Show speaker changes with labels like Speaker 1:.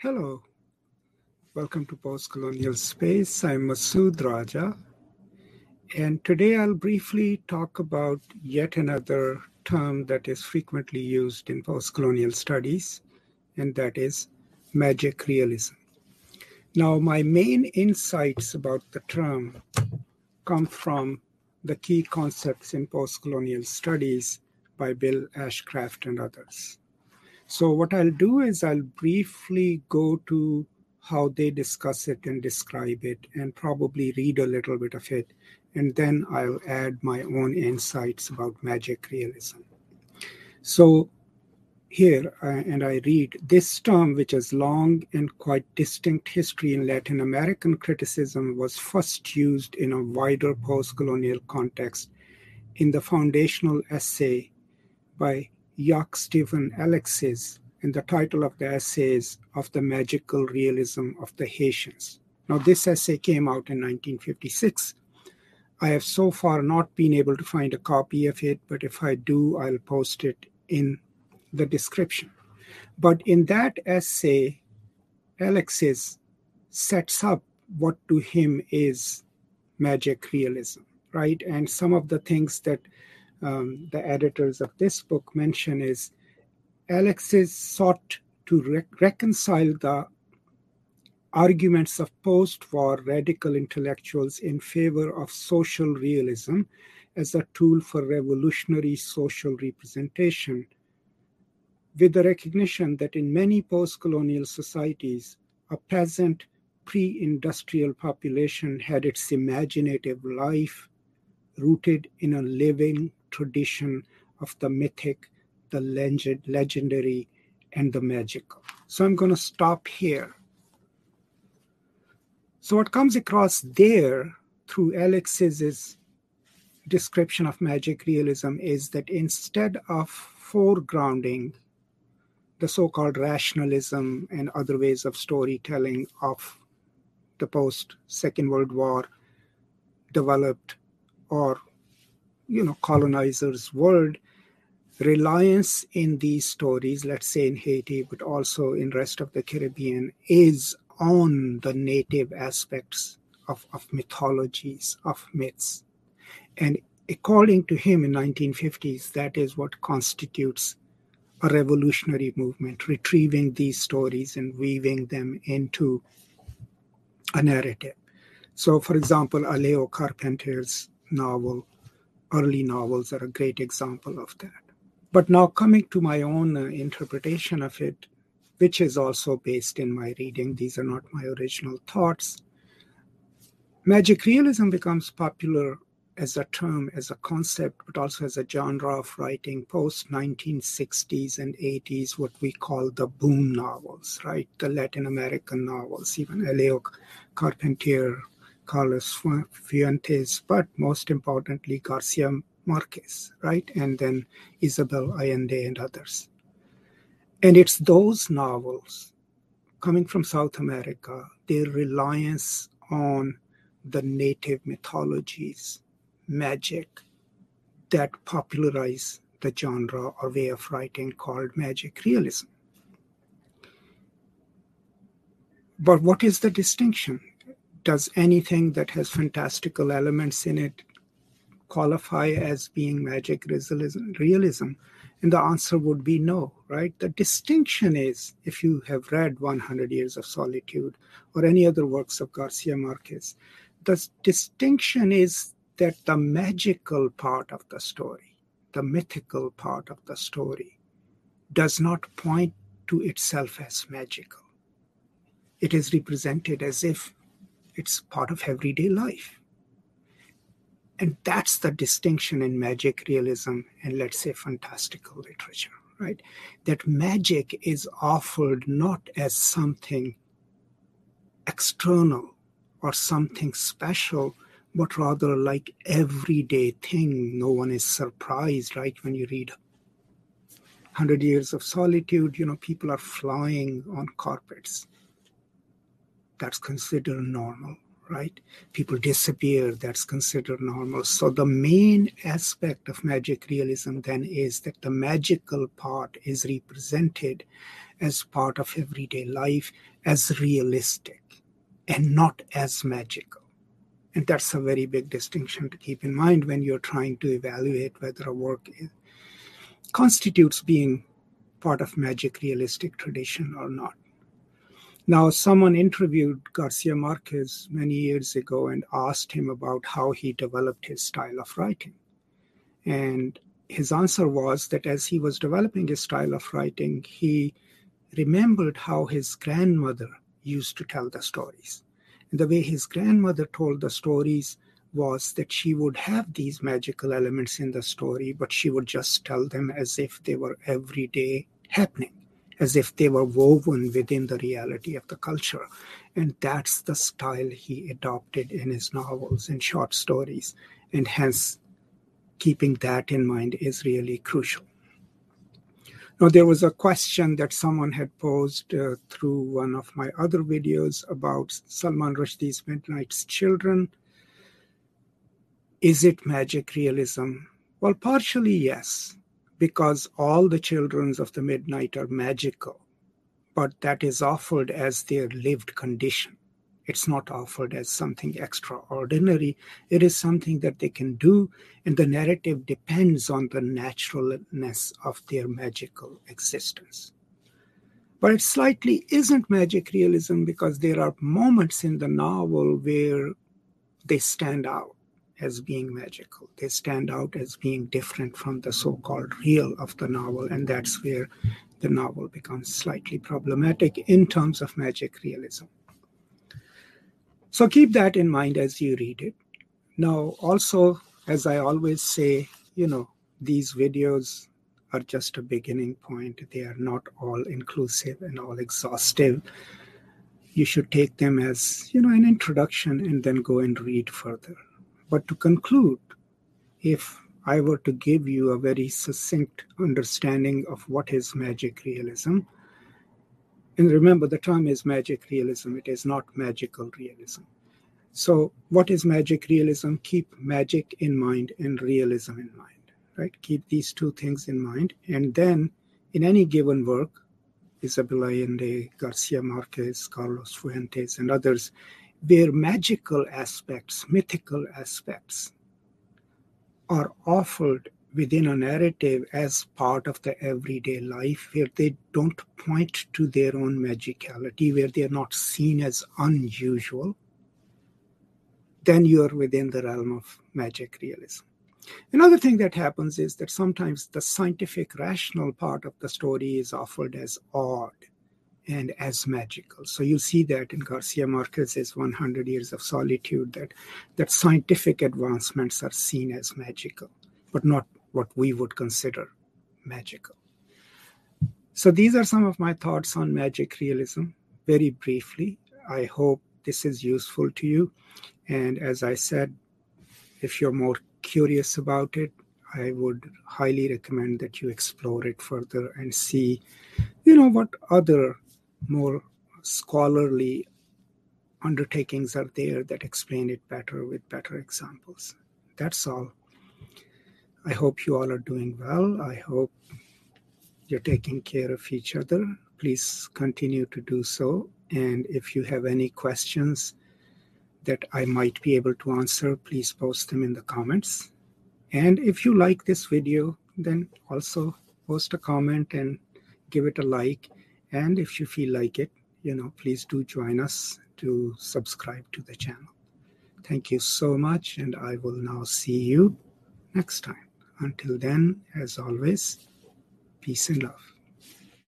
Speaker 1: Hello, welcome to Postcolonial Space. I'm Masood Raja, and today I'll briefly talk about yet another term that is frequently used in postcolonial studies, and that is magic realism. Now, my main insights about the term come from the key concepts in postcolonial studies by Bill Ashcroft and others. So, what I'll do is I'll briefly go to how they discuss it and describe it, and probably read a little bit of it, and then I'll add my own insights about magic realism. So, here, uh, and I read this term, which has long and quite distinct history in Latin American criticism, was first used in a wider post colonial context in the foundational essay by Jacques Stephen Alexis, and the title of the essay is Of the Magical Realism of the Haitians. Now, this essay came out in 1956. I have so far not been able to find a copy of it, but if I do, I'll post it in the description. But in that essay, Alexis sets up what to him is magic realism, right? And some of the things that um, the editors of this book mention is Alexis sought to re- reconcile the arguments of post war radical intellectuals in favor of social realism as a tool for revolutionary social representation, with the recognition that in many post colonial societies, a peasant pre industrial population had its imaginative life rooted in a living tradition of the mythic, the legend, legendary, and the magical. So I'm going to stop here. So, what comes across there through Alexis's description of magic realism is that instead of foregrounding the so called rationalism and other ways of storytelling of the post Second World War developed or you know colonizers world reliance in these stories let's say in haiti but also in rest of the caribbean is on the native aspects of, of mythologies of myths. And according to him in 1950s that is what constitutes a revolutionary movement retrieving these stories and weaving them into a narrative. So for example alejo carpentier's novel early novels are a great example of that. But now, coming to my own uh, interpretation of it, which is also based in my reading, these are not my original thoughts. Magic realism becomes popular as a term, as a concept, but also as a genre of writing post 1960s and 80s, what we call the boom novels, right? The Latin American novels, even Alejo Carpentier, Carlos Fuentes, but most importantly, Garcia Marquez, right? And then Isabel Allende and others. And it's those novels coming from South America, their reliance on the native mythologies, magic, that popularize the genre or way of writing called magic realism. But what is the distinction? Does anything that has fantastical elements in it qualify as being magic realism? And the answer would be no, right? The distinction is if you have read 100 Years of Solitude or any other works of Garcia Marquez, the distinction is that the magical part of the story, the mythical part of the story, does not point to itself as magical. It is represented as if it's part of everyday life. And that's the distinction in magic realism and let's say fantastical literature, right? That magic is offered not as something external or something special, but rather like everyday thing. No one is surprised, right? When you read 100 Years of Solitude, you know, people are flying on carpets that's considered normal, right? People disappear, that's considered normal. So the main aspect of magic realism then is that the magical part is represented as part of everyday life as realistic and not as magical. And that's a very big distinction to keep in mind when you're trying to evaluate whether a work is, constitutes being part of magic realistic tradition or not. Now, someone interviewed Garcia Marquez many years ago and asked him about how he developed his style of writing. And his answer was that as he was developing his style of writing, he remembered how his grandmother used to tell the stories. And the way his grandmother told the stories was that she would have these magical elements in the story, but she would just tell them as if they were everyday happening, as if they were woven within the reality of the culture. And that's the style he adopted in his novels and short stories. And hence, keeping that in mind is really crucial. Now, there was a question that someone had posed uh, through one of my other videos about Salman Rushdie's Midnight's Children. Is it magic realism? Well, partially yes, because all the children of the midnight are magical, but that is offered as their lived condition. It's not offered as something extraordinary. It is something that they can do, and the narrative depends on the naturalness of their magical existence. But it slightly isn't magic realism because there are moments in the novel where they stand out as being magical. They stand out as being different from the so called real of the novel, and that's where the novel becomes slightly problematic in terms of magic realism. So keep that in mind as you read it. Now, also, as I always say, you know, these videos are just a beginning point. They are not all inclusive and all exhaustive. You should take them as, you know, an introduction and then go and read further. But to conclude, if I were to give you a very succinct understanding of what is magic realism, and remember, the term is magic realism, it is not magical realism. So, what is magic realism? Keep magic in mind and realism in mind, right? Keep these two things in mind. And then, in any given work, Isabel Allende, Garcia Marquez, Carlos Fuentes, and others, where magical aspects, mythical aspects, are offered within a narrative as part of the everyday life where they don't point to their own magicality, where they are not seen as unusual, then you are within the realm of magic realism. Another thing that happens is that sometimes the scientific rational part of the story is offered as odd and as magical. So you see that in Garcia Marquez's 100 Years of Solitude, that, that scientific advancements are seen as magical, but not what we would consider magical. So these are some of my thoughts on magic realism, very briefly. I hope this is useful to you. And as I said, if you're more curious about it, I would highly recommend that you explore it further and see, you know, what other more scholarly undertakings are there that explain it better with better examples. That's all. I hope you all are doing well. I hope you're taking care of each other. Please continue to do so. And if you have any questions that I might be able to answer, please post them in the comments. And if you like this video, then also post a comment and give it a like. And if you feel like it, you know, please do join us to subscribe to the channel. Thank you so much, and I will now see you next time. Until then, as always, peace and love.